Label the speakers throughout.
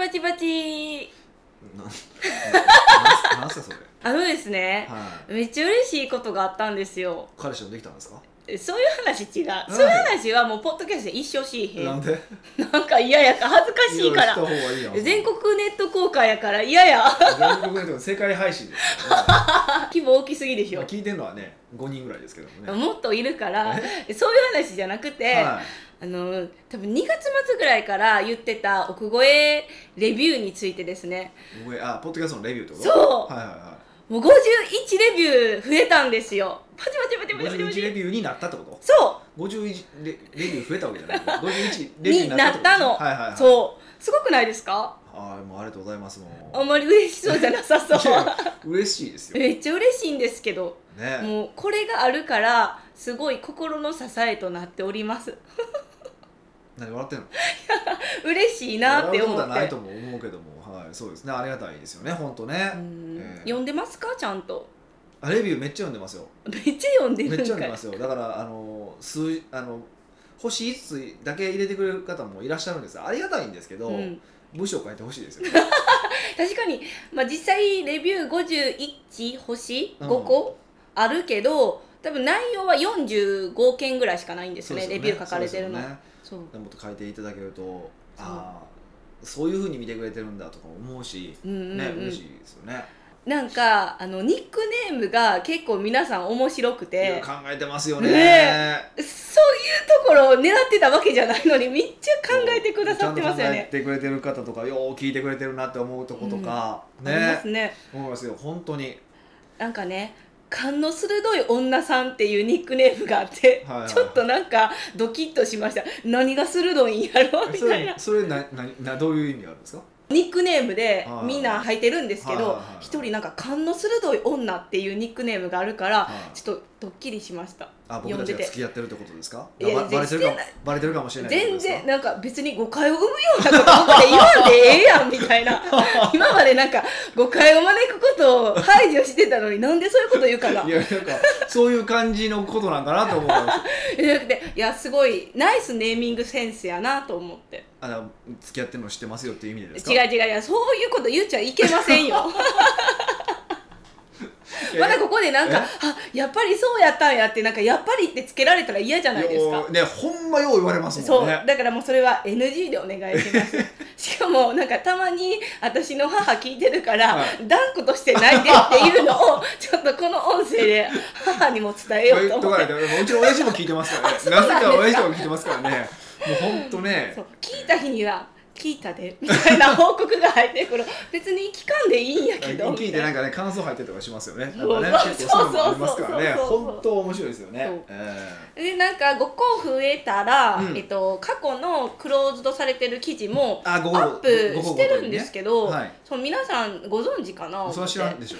Speaker 1: バチバチ。
Speaker 2: なななんすかそれ。
Speaker 1: あのですね、
Speaker 2: はい。
Speaker 1: めっちゃ嬉しいことがあったんですよ。
Speaker 2: 彼氏もできたんですか？
Speaker 1: そういう話違う。そういう話はもうポッドキャストで一生しいへ
Speaker 2: なんんで？
Speaker 1: なんか嫌やから恥ずかしいから。全国ネット公開やから嫌や。
Speaker 2: 全国ネットの世界配信です。ね
Speaker 1: 規模大きすぎでしょ。
Speaker 2: まあ聞いてるのはね5人ぐらいですけどもね。
Speaker 1: もっといるから。そういう話じゃなくて、
Speaker 2: は
Speaker 1: あの多分2月末ぐらいから言ってた奥越えレビューについてですね。
Speaker 2: い上あポッドキャストのレビューってこと？
Speaker 1: そう。
Speaker 2: はいはいは
Speaker 1: もう51レビュー増えたんですよ。パチパチパチ
Speaker 2: い
Speaker 1: パチパチ。パ
Speaker 2: 51レ
Speaker 1: チ
Speaker 2: ビューになったってこと？
Speaker 1: そ
Speaker 2: 51レレビュー増えたわけじゃない51
Speaker 1: う
Speaker 2: レビュー
Speaker 1: になったの、
Speaker 2: はいはいはい
Speaker 1: そう。すごくないですか？
Speaker 2: はいもうありがとうございますも
Speaker 1: あんまり嬉しそうじゃなさそう。
Speaker 2: 嬉しいですよ。
Speaker 1: めっちゃ嬉しいんですけど。
Speaker 2: ね。
Speaker 1: もうこれがあるからすごい心の支えとなっております
Speaker 2: 何笑ってんの？
Speaker 1: 嬉しいなって思って。
Speaker 2: 笑うことはないとも思うけどもはいそうですね。ありがたいですよね本当ね。
Speaker 1: うん。
Speaker 2: ええ。
Speaker 1: 読んでますか？ちゃんと。
Speaker 2: あレビューめっちゃ読んでますよ。
Speaker 1: めっちゃ読んで
Speaker 2: めっちゃ読んでますよ。だからあの数あの星5つだけ入れてくれる方もいらっしゃるんです。ありがたいんですけど、
Speaker 1: うん。
Speaker 2: 文章書いてほしいですよ
Speaker 1: 確かに、まあ、実際レビュー51星？
Speaker 2: うん。
Speaker 1: 5個？あるけど、多分内容は45件ぐらいしかないんですね
Speaker 2: そうよ
Speaker 1: レビュー書かれてるの
Speaker 2: そう。もっと書いていただけるとああそういうふうに見てくれてるんだとか思うし、
Speaker 1: うんうんうん。
Speaker 2: ね嬉しいですよね、
Speaker 1: なんかあのニックネームが結構皆さん面白くて。
Speaker 2: 考えてますよね。
Speaker 1: ね。そういうところを狙ってたわけじゃないのにめっちゃ考えてくださってますよね。
Speaker 2: と考えてくれてる方とかよう聞いてくれてるなって思うとことか、
Speaker 1: あります
Speaker 2: ね
Speaker 1: ね。
Speaker 2: 思いますよ本当に。
Speaker 1: なんかね勘の鋭い女さんっていうニックネームがあって、
Speaker 2: はいはい。
Speaker 1: ちょっとなんかドキッとしました。何が鋭いんやろ？み
Speaker 2: そ
Speaker 1: たいな。
Speaker 2: れそれなななどういう意味があるんですか？
Speaker 1: ニックネームで
Speaker 2: はい。
Speaker 1: みんな入ってるんですけど一人なんか勘の鋭い女っていうニックネームがあるから
Speaker 2: はい。
Speaker 1: ちょっとドッキリしました。
Speaker 2: あ僕たちが付き合ってるってことですか？
Speaker 1: いや
Speaker 2: ばバレてるかバレてるかもしれない
Speaker 1: 全然なんか別に誤解を生むようなことここで言わんでええやんみたいな。今までなんか誤解を招くことを排除してたのになんでそういうこと言うかな。い
Speaker 2: やなんかそういう感じのことなんかなと思ったんです。
Speaker 1: じゃなくていやすごいナイスネーミングセンスやなと思って
Speaker 2: あの付き合ってるの知ってますよっていう意味でですか？
Speaker 1: 違う違ういやそういうこと言っちゃいけませんよ。まだここでなんか
Speaker 2: え？
Speaker 1: あやっぱりそうやったんやってなんかやっぱりってつけられたら嫌じゃないですか。
Speaker 2: ねほんまよう言われますも
Speaker 1: そう。
Speaker 2: んね
Speaker 1: だからもうそれは NG でお願いします。しかもなんかたまに私の母聞いてるから、
Speaker 2: はい。
Speaker 1: 断固として泣いてっていうのをちょっとこの音声で母にも伝えようと思って。
Speaker 2: うちろん親父も聞いてますからね。なぜか親父も聞いてますからねもうほんとね。
Speaker 1: そう聞いた日には聞いたでみたいな報告が入ってくる。別に聞かんでいいんやけど
Speaker 2: 聞いてなん
Speaker 1: か
Speaker 2: かね感想入ってとかしますよね。
Speaker 1: そう
Speaker 2: ね結構そういうのもありますからね。本当面白いですよね。え
Speaker 1: でなんか5個増えたら、
Speaker 2: うん。
Speaker 1: えっと、過去のクローズドされてる記事もアップしてるんですけど、
Speaker 2: はい。
Speaker 1: そう皆さんご存知かな
Speaker 2: えそれは知らん
Speaker 1: 思っ
Speaker 2: でしょ。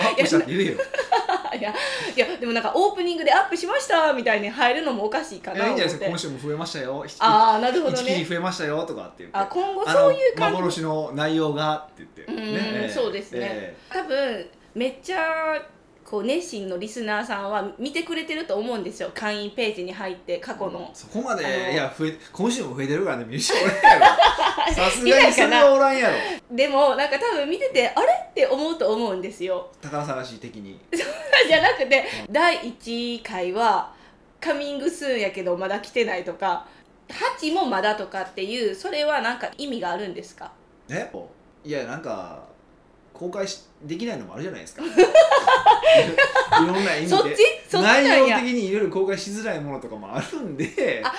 Speaker 2: アップしたって言えよ。
Speaker 1: て いやいやでもなんかオープニングでアップしましたみたいに入るのもおかしいか
Speaker 2: いやいいんじゃない
Speaker 1: な思って。
Speaker 2: ですか今週も増えましたよ。
Speaker 1: ああなるほど
Speaker 2: 1
Speaker 1: ね
Speaker 2: 増えましたよとかって言って。
Speaker 1: あ今後
Speaker 2: あ
Speaker 1: そういう
Speaker 2: の
Speaker 1: 感じ。
Speaker 2: 幻の内容がって言って。
Speaker 1: うん、
Speaker 2: ええ
Speaker 1: そうですね、
Speaker 2: え
Speaker 1: 多分めっちゃこう熱心のリスナーさんは見てくれてると思うんですよ。会員ページに入って過去の。
Speaker 2: え、そこまでいや増え今週も増えてるからね見る人おらんやろ。さすがにそれはおらんやろ。
Speaker 1: でもなんか多分見ててあれって思うと思うんですよ。
Speaker 2: 宝探し的に。
Speaker 1: じゃなくて、第1回はカミングスーンやけどまだ来てないとか8もまだとかっていうそれはなんか意味があるんですか？
Speaker 2: え？いやなんか公開しできないのもあるじゃないですか。いろんな意味で。
Speaker 1: そっち？そっちなんや。
Speaker 2: 内容的にいろいろ公開しづらいものとかもあるんで。
Speaker 1: ああ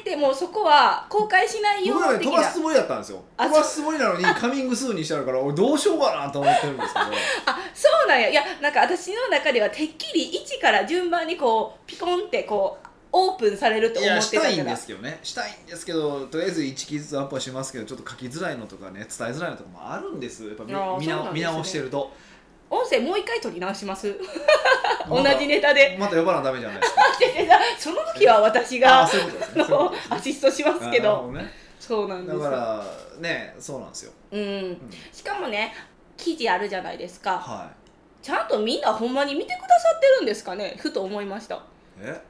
Speaker 1: えてもうそこは公開しないよ
Speaker 2: 僕はね
Speaker 1: 的な。
Speaker 2: 飛ばすつもりだったんですよ。
Speaker 1: あ
Speaker 2: 飛ばすつもりなのにカミングスーンにしてあるから俺どうしようかなと思ってるんですけど。
Speaker 1: あそうなんや。いやなんか私の中ではてっきり1から順番にこうピコンってこうオープンされると
Speaker 2: い
Speaker 1: 思
Speaker 2: やしたいん
Speaker 1: ってたから
Speaker 2: ですけどね。したいんですけどとりあえず1記ずつアップはしますけどちょっと書きづらいのとかね伝えづらいのとかもあるんです。やっぱ見見
Speaker 1: なね。
Speaker 2: 直見直してると。
Speaker 1: 音声もう一回取り直します。同じネタで。
Speaker 2: また呼ばなダメじゃないですか。
Speaker 1: その時は私
Speaker 2: あ
Speaker 1: がアシストしますけど。
Speaker 2: ね。
Speaker 1: そうなんです。よ
Speaker 2: だからねそうなんですよ、
Speaker 1: うん。
Speaker 2: うん
Speaker 1: しかもね記事あるじゃないですか。
Speaker 2: は
Speaker 1: ちゃんとみんなほんまに見てくださってるんですかね？ふと思いました。
Speaker 2: いえ？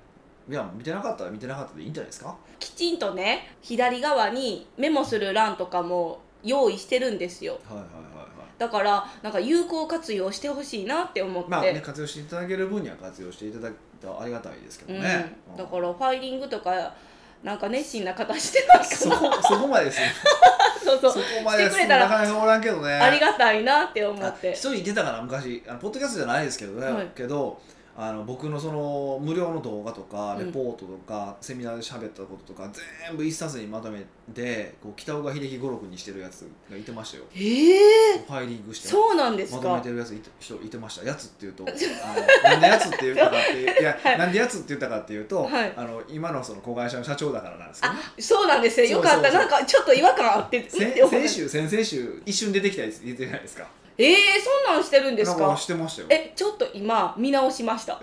Speaker 2: いや見てなかったら見てなかったでいいんじゃないですか？
Speaker 1: きちんとね左側にメモする欄とかも用意してるんですよ。
Speaker 2: はいはいはいはい。
Speaker 1: だからなんか有効活用してほしいなって思って、
Speaker 2: まあね活用していただける分には活用していただいたらありがたいですけどね、
Speaker 1: うん、だからファイリングとかなんか熱心な方してます。
Speaker 2: そ
Speaker 1: か
Speaker 2: こそこまでですね。
Speaker 1: そうそう。
Speaker 2: そこまで
Speaker 1: してくれたら。
Speaker 2: なかなかおらんけどね。
Speaker 1: ありがたいなって思
Speaker 2: あ
Speaker 1: って。
Speaker 2: 一人いてたから昔。あのポッドキャストじゃないですけどね、
Speaker 1: はい。
Speaker 2: けどあの僕のその無料の動画とか
Speaker 1: うん。
Speaker 2: レポートとか、セミナーで喋ったこととか全部一冊にまとめてこう北岡秀樹語録にしてるやつがいてましたよ。
Speaker 1: ええ
Speaker 2: ファイリングして
Speaker 1: そうなんです
Speaker 2: まとめ
Speaker 1: か
Speaker 2: てるやついて人いてましたやつっていう とあのなんでやつって言ったかっていう いや、
Speaker 1: はい。
Speaker 2: なんでやつって言ったかっていうと、
Speaker 1: はい。
Speaker 2: あの今のその子会社の社長だからなんですけどね。
Speaker 1: そうなんですよ。よかった
Speaker 2: そう。そうそう
Speaker 1: なんかちょっと違和感あってうんって
Speaker 2: 先
Speaker 1: 思った。
Speaker 2: 先週先々週一瞬出てきたやつ言ってないですか
Speaker 1: ええそんなんしてるんです
Speaker 2: なん
Speaker 1: か
Speaker 2: してましたよ。
Speaker 1: えちょっと今見直しました。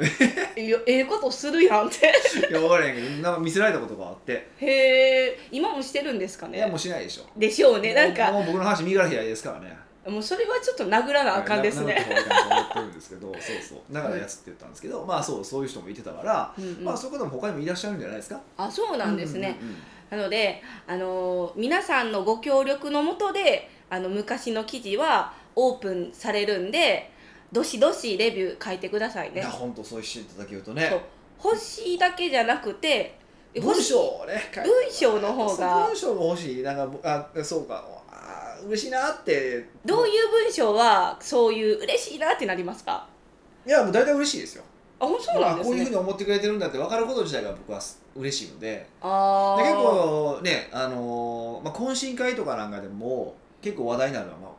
Speaker 1: いやええことするやんって。
Speaker 2: いや分からへんけどなんか見せられたことがあって。
Speaker 1: へえ今もしてるんですか
Speaker 2: いやも
Speaker 1: ね
Speaker 2: うしないでしょ。
Speaker 1: でしょうね。なんか
Speaker 2: もう僕の話右から左ですからね。
Speaker 1: もうそれはちょっと殴らなあかんですね、
Speaker 2: ななななな思ってるんですけどそうそう。だからやつって言ったんですけど、まあそうそういう人もいてたから、
Speaker 1: うん。うん
Speaker 2: まあそういう方も他にもいらっしゃるんじゃないですか？
Speaker 1: あそうなんですね、
Speaker 2: うんうんうん。
Speaker 1: なので、あのー皆さんのご協力のもとであの昔の記事はオープンされるんでどしどしレビュー書いてくださいね。
Speaker 2: いや本当そうしていただけると
Speaker 1: そう。
Speaker 2: ね
Speaker 1: 星だけじゃなくて
Speaker 2: 文章をね
Speaker 1: 文章の方が。
Speaker 2: 文章が欲しい。なんかあそうか。あ嬉しいなって。
Speaker 1: どういう文章はそういう嬉しいなってなりますか？
Speaker 2: いやもう大体嬉しいですよ。
Speaker 1: あそうなんですね。
Speaker 2: こういうふうに思ってくれてるんだって分かること自体が僕は嬉しいので。
Speaker 1: あー。
Speaker 2: で結構ね、あのーまあ、懇親会とかなんかでも結構話題になるのは、まあ、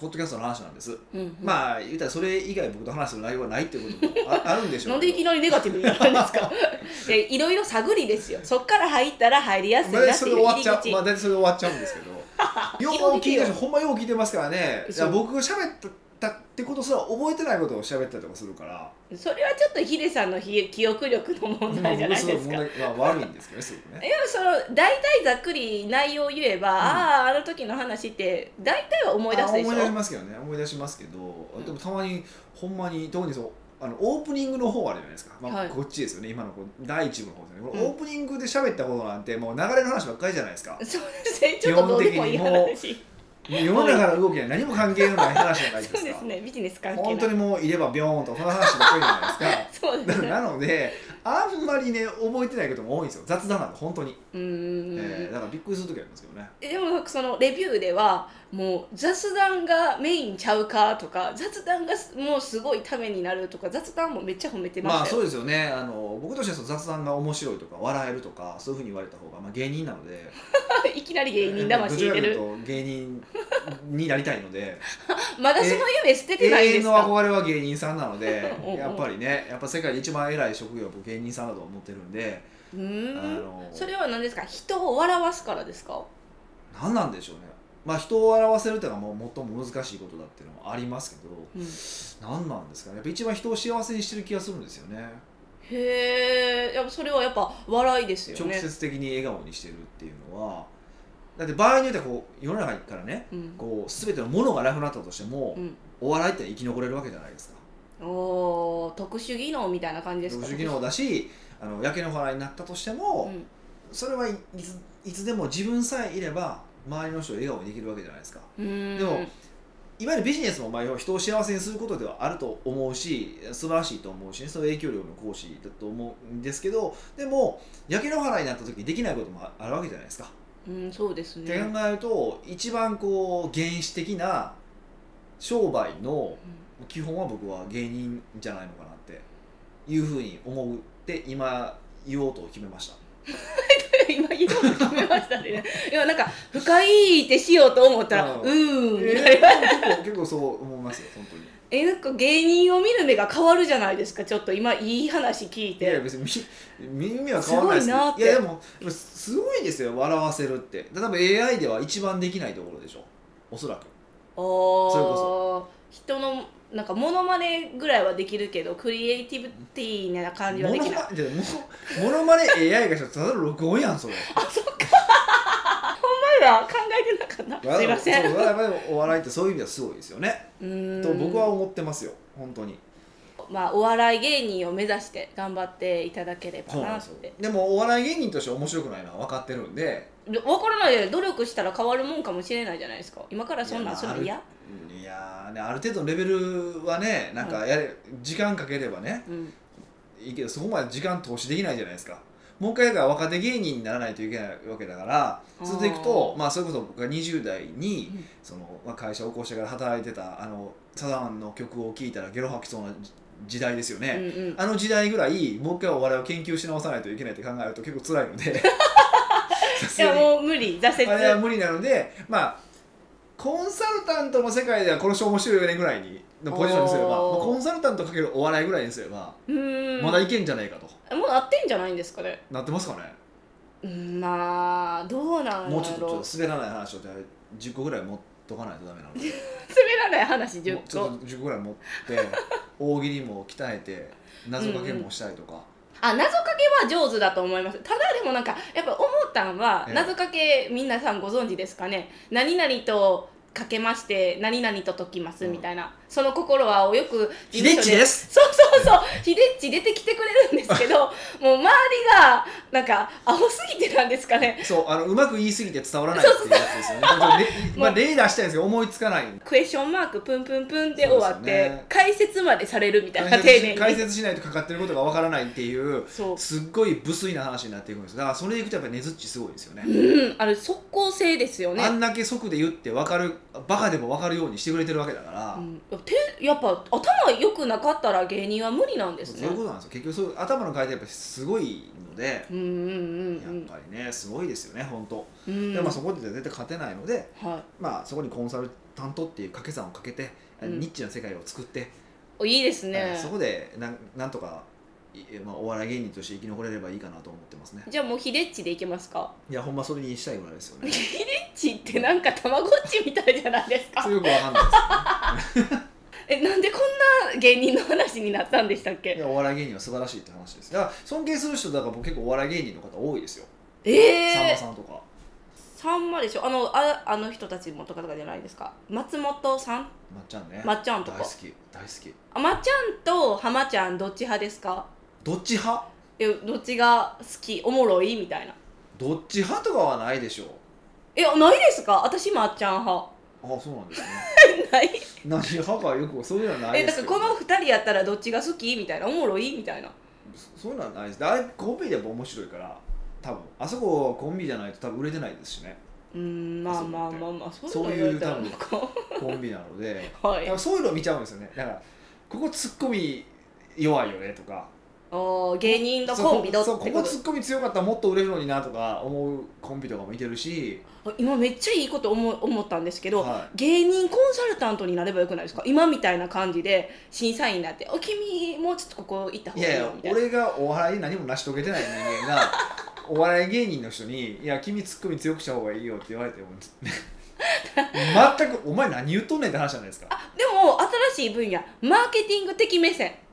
Speaker 2: ポッドキャストの話なんです、
Speaker 1: うんうん。
Speaker 2: まあ言ったらそれ以外僕と話す内容はないってこともああるんでしょう
Speaker 1: なんでいきなりネガティブになるんですか？でいろいろ探りですよ。そっから入ったら入りやすい
Speaker 2: まあ、
Speaker 1: なっていう
Speaker 2: それで終わっちゃう、まあ、大体それで終わっちゃうんですけど。よう聞いてほんまよう聞いてますからね。いや僕が喋ったってことすら覚えてないことを喋ったりとかするから。
Speaker 1: それはちょっとヒデさんのひ記憶力の問題じゃないですか。
Speaker 2: まあ悪いんですけどねすごくね。
Speaker 1: いやその大体ざっくり内容を言えば、あああの時の話って大体は思い出すでしょ？
Speaker 2: あ思い出しますけどね。思い出しますけど、でもたまにほんまに特にそうあのオープニングの方あるじゃないですか、まあ
Speaker 1: はい。
Speaker 2: こっちですよね。今のこう第一部の方ですよね、オープニングで喋ったことなんてもう流れの話ばっかりじゃないですか。
Speaker 1: そうですね。ちょっとどう
Speaker 2: 世の中の動きには何も関係のない話じゃないですか。
Speaker 1: そうですね。ビジネス関係
Speaker 2: 本当にもういればビョーンとその話ばっかりじゃないですか。
Speaker 1: そうですね。
Speaker 2: なのであんまりね覚えてないことも多いんですよ。雑談なんで本当に、
Speaker 1: うーん、
Speaker 2: えーだからびっくりする時ありますけどね。
Speaker 1: えでもそのレビューではもう雑談がメインちゃうかとか雑談がすもうすごいためになるとか雑談もめっちゃ褒めてましたよ、
Speaker 2: まあそうですよね。あの僕としてはその雑談が面白いとか笑えるとかそういうふうに言われた方が、まあ、芸人なので。
Speaker 1: いきなり芸人魂る。
Speaker 2: うと芸人になりたいので。
Speaker 1: まだその夢捨てて
Speaker 2: 永遠の
Speaker 1: ないんですか？
Speaker 2: 憧れは芸人さんなので やっぱりねやっぱ世界で一番偉い職業は僕芸人さんだと思ってるんで。
Speaker 1: うーん。
Speaker 2: あの
Speaker 1: それは何ですか？人を笑わすからですか？
Speaker 2: 何なんでしょうねまあ人を笑わせるっていうのはもう最も難しいことだっていうのもありますけど
Speaker 1: うん。
Speaker 2: 何なんですかね。やっぱ一番人を幸せにしてる気がするんですよね。
Speaker 1: へえやっぱそれはやっぱ笑いですよ
Speaker 2: 直
Speaker 1: ね
Speaker 2: 接的に笑顔にしてるっていうのはだって場合によってはこう世の中からね
Speaker 1: うん。
Speaker 2: こう全てのものがなくなったとしても、
Speaker 1: うん。
Speaker 2: お笑いって生き残れるわけじゃないですか。
Speaker 1: おー特殊技能みたいな感じですか？
Speaker 2: 特殊技能だしあの焼け野原になったとしても、
Speaker 1: うん。
Speaker 2: それはいついつでも自分さえいれば周りの人を笑顔にできるわけじゃないですかでもいわゆるビジネスもまあ人を幸せにすることではあると思うし素晴らしいと思うし、ね、その影響力の行使だと思うんですけどでも焼け野原になった時にできないこともあるわけじゃないですか。
Speaker 1: うんそうです
Speaker 2: って
Speaker 1: ね
Speaker 2: 考えると一番こう原始的な商売の基本は僕は芸人じゃないのかなっていうふうに思うって今言おうと決めました。
Speaker 1: 今言おうと決めましたね。いやなんか深いってしようと思ったら
Speaker 2: う
Speaker 1: うんーんみ
Speaker 2: え
Speaker 1: た。いな
Speaker 2: ー結構そう思いますよ本当に。
Speaker 1: えなんか芸人を見る目が変わるじゃないですかちょっと今いい話聞いて。
Speaker 2: いや別にみ耳は変わらないです
Speaker 1: すごい
Speaker 2: やでもすごいですよ笑わせるって。例えば AI では一番できないところでしょ。おそらく。
Speaker 1: お
Speaker 2: それこ
Speaker 1: 人のなんかモノマネぐらいはできるけどクリエイティブティーな感じはできない。
Speaker 2: モノマネ AI がしたらただの録音やんそれ。
Speaker 1: まだ考えてなかった。すいません。
Speaker 2: お笑いってそういう意味ではすごいですよね。と僕は思ってますよ本当に。
Speaker 1: まあ、お笑い芸人を目指して頑張っていただければ
Speaker 2: そうな
Speaker 1: って
Speaker 2: でもお笑い芸人として面白くないのは分かってるんで
Speaker 1: で分からないで努力したら変わるもんかもしれないじゃないですか。今からそんなんするの嫌、
Speaker 2: いやある程度のレベルはねなんかやれ、時間かければね
Speaker 1: うん、
Speaker 2: いいけどそこまで時間投資できないじゃないですか。もう一回だから若手芸人にならないといけないわけだから
Speaker 1: あー。
Speaker 2: 続いくとまあそれこそ僕が20代に、
Speaker 1: うん。
Speaker 2: そのまあ、会社を起こしてから働いてたあのサザンの曲を聴いたらゲロ吐きそうな時時代ですよね、
Speaker 1: うんうん。
Speaker 2: あの時代ぐらいもう一回お笑いを研究し直さないといけないって考えると結構辛いので
Speaker 1: いやもう無理挫折。
Speaker 2: あれは無理なのでまあコンサルタントの世界ではこの人面白いよねぐらいにのポジションにすれば、まあコンサルタントかけるお笑いぐらいにすれば、まだいけんじゃないかと。
Speaker 1: もうなってんじゃないんですかね。
Speaker 2: なってますかね？
Speaker 1: うんまあどうなん
Speaker 2: もうちょっとちょっと滑らない話をじゃあ10個ぐらい持っとかないとダメなので。
Speaker 1: 滑らない話10個
Speaker 2: ちょっと10個。ぐらい持って大喜利も鍛えて 謎かけもしたりとか、
Speaker 1: あ謎かけは上手だと思います。ただでもなんかやっぱ思ったんは、
Speaker 2: ええ。
Speaker 1: 謎かけ皆さんご存知ですかね。何々とかけまして何々と解きます
Speaker 2: うん
Speaker 1: みたいな、その心はよく
Speaker 2: ひでです。
Speaker 1: そうそうそう。ひでっち出てきてくれるんですけど もう周りがなんかアホすぎてなんですかね。
Speaker 2: そうあのうまく言い過ぎて伝わらないっていうやつですよね。まあ、例出したいんですけど思いつかない。
Speaker 1: クエスチョンマークプンプンプンで終わって、
Speaker 2: ね
Speaker 1: 解説までされるみたいな
Speaker 2: 解
Speaker 1: 丁寧に。
Speaker 2: 解説しないとかかってることがわからないっていうすっごい無粋な話になっていくんですだからそれでいくとやっぱりねずっちすごいですよね、
Speaker 1: うんあれ即効性ですよね。
Speaker 2: あんだけ即で言って分かるバカでも分かるようにしてくれてるわけだから、
Speaker 1: うん、てやっぱ頭良くなかったら芸人は無理なんですね。
Speaker 2: そういうことなんですよ。結局そういう頭の回転やっぱりすごいので、
Speaker 1: うんうん
Speaker 2: やっぱりねすごいですよね本当、
Speaker 1: うん。うん
Speaker 2: でまあそこで絶対勝てないので、
Speaker 1: は
Speaker 2: まあ、そこにコンサルタントっていう掛け算をかけて、
Speaker 1: うん。
Speaker 2: ニッチな世界を作って、
Speaker 1: いいいですね、
Speaker 2: はいそこでなんなんとか、いまあ、お笑い芸人として生き残れればいいかなと思ってますね。
Speaker 1: じゃあもうヒデッチでいけますか？
Speaker 2: いやほんまそれにしたいぐらいですよね。
Speaker 1: ヒデッチってなんかたまごっちみたいじゃないですか？
Speaker 2: よくわかんないです
Speaker 1: えなんでこんな芸人の話になったんでしたっけ？
Speaker 2: いやお笑い芸人は素晴らしいって話です。だから尊敬する人だから僕結構お笑い芸人の方多いですよ、
Speaker 1: え
Speaker 2: さんま
Speaker 1: え
Speaker 2: さんとか。
Speaker 1: さんまでしょ？あのああの人たちもとかとかじゃないですか？松本さん？
Speaker 2: まっちゃんね。
Speaker 1: まっちゃんとか？
Speaker 2: 大好き。大好き。
Speaker 1: あまっちゃんと浜ちゃんどっち派ですか？
Speaker 2: どっち派？
Speaker 1: えどっちが好き？おもろい？みたいな。
Speaker 2: どっち派とかはないでしょう。
Speaker 1: えないですか？私まっちゃん派
Speaker 2: あそうなんですね。
Speaker 1: ない。
Speaker 2: 何派かよくそういうのはない
Speaker 1: えだからこの2人やったらどっちが好きみたいなおもろいみたいな。
Speaker 2: そそういうのはないです。あれコンビでやっぱ面白いから多分あそこはコンビじゃないと多分売れてないですしね。
Speaker 1: うーんまあまあまあまあ
Speaker 2: そ
Speaker 1: そうういうの言われたらなんか。
Speaker 2: コンビなので。
Speaker 1: はい。
Speaker 2: だからそういうのを見ちゃうんですよね。だからここツッコミ弱いよねとか
Speaker 1: あー芸人のコンビだって
Speaker 2: そう
Speaker 1: こ
Speaker 2: こツッコミ強かったらもっと売れるのになとか思うコンビとかもいてるし。
Speaker 1: あ今めっちゃいいこと思思ったんですけど、
Speaker 2: は
Speaker 1: 芸人コンサルタントになればよくないですか？今みたいな感じで審査員になって「お君もうちょっとここ行った方がい
Speaker 2: いやいや
Speaker 1: いよ」みたいな。
Speaker 2: 俺がお笑いに何も成し遂げてない人間がお笑い芸人の人に「いや君ツッコミ強くした方がいいよ」って言われても全く「お前何言っとんねん」って話じゃないですか。
Speaker 1: あでも新しい分野マーケティング的目線。
Speaker 2: ね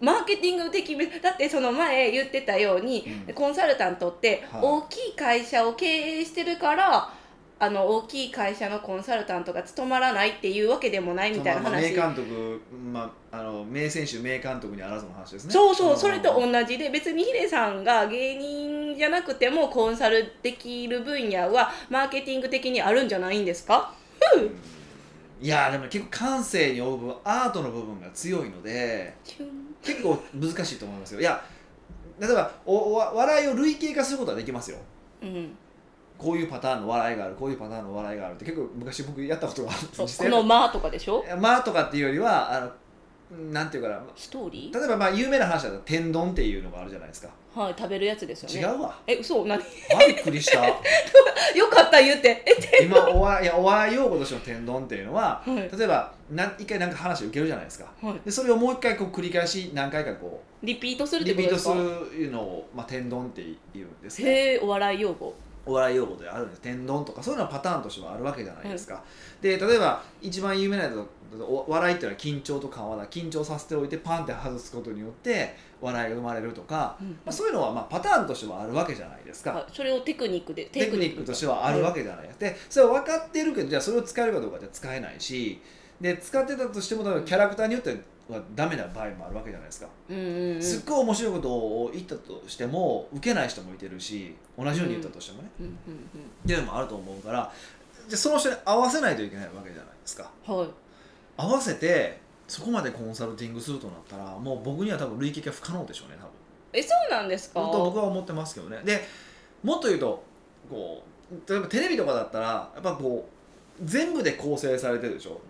Speaker 1: マーケティング的目だってその前言ってたように、
Speaker 2: うん。
Speaker 1: コンサルタントって
Speaker 2: はい。
Speaker 1: 大きい会社を経営してるから、あの大きい会社のコンサルタントが務まらないっていうわけでもないみたいな
Speaker 2: まあまあ名
Speaker 1: 話、
Speaker 2: 監督、まあ、あの名選手名監督にあらずの話ですね。
Speaker 1: そうそう、
Speaker 2: ん
Speaker 1: それと同じで別にヒデさんが芸人じゃなくてもコンサルできる分野はマーケティング的にあるんじゃないんですか？
Speaker 2: いやでも結構感性に及ぶアートの部分が強いので結構難しいと思いますよ。いや例えばおお笑いを類型化することはできますよ。
Speaker 1: うん、
Speaker 2: こういうパターンの笑いがあるこういうパターンの笑いがあるって結構昔僕やったことがあるんです
Speaker 1: この「間」とかでしょ？
Speaker 2: まあとかっていうよりはあのなんていうかな。
Speaker 1: ストーリー？
Speaker 2: 例えばまあ有名な話だと天丼っていうのがあるじゃないですか。
Speaker 1: はい食べるやつですよね。
Speaker 2: 違うわ。
Speaker 1: え嘘？何？
Speaker 2: あびっくりした。
Speaker 1: よかった言って。え
Speaker 2: 今お笑いいやお笑い用語としての天丼っていうのは
Speaker 1: はい。
Speaker 2: 例えばなん一回なんか話を受けるじゃないですか。
Speaker 1: はい。
Speaker 2: でそれをもう一回こう繰り返し何回かこ
Speaker 1: リピートす
Speaker 2: う
Speaker 1: るって
Speaker 2: リピート
Speaker 1: ことですか？
Speaker 2: するのを、まあ、天丼って言うんですね。
Speaker 1: へえお笑い用語
Speaker 2: お笑い用語であるんです。天丼とかそういうのはパターンとしてはあるわけじゃないですか、で例えば一番有名なやつお笑いっていうのは緊張と緩和だ。緊張させておいてパンって外すことによって笑いが生まれるとか、
Speaker 1: うん。
Speaker 2: まあ、そういうのはまあパターンとしてはあるわけじゃないですか、
Speaker 1: はいそれをテクニックで
Speaker 2: テクニックとしてはあるわけじゃない。ですでそれは分かってるけどじゃあそれを使えるかどうかじゃ使えないし。で使ってたとしてもキャラクターによってはダメな場合もあるわけじゃないですか、
Speaker 1: うんうんうん。
Speaker 2: すっごい面白いことを言ったとしても受けない人もいてるし同じように言ったとしてもね、
Speaker 1: うん。うん
Speaker 2: っていうのもあると思うからじゃあその人に合わせないといけないわけじゃないですか。
Speaker 1: うんはい。
Speaker 2: 合わせてそこまでコンサルティングするとなったらもう僕には多分類型が不可能でしょうね多分。
Speaker 1: えそうなんですか？
Speaker 2: と僕は思ってますけどね。でもっと言うとこう例えばテレビとかだったらやっぱこう全部で構成されてるでしょ。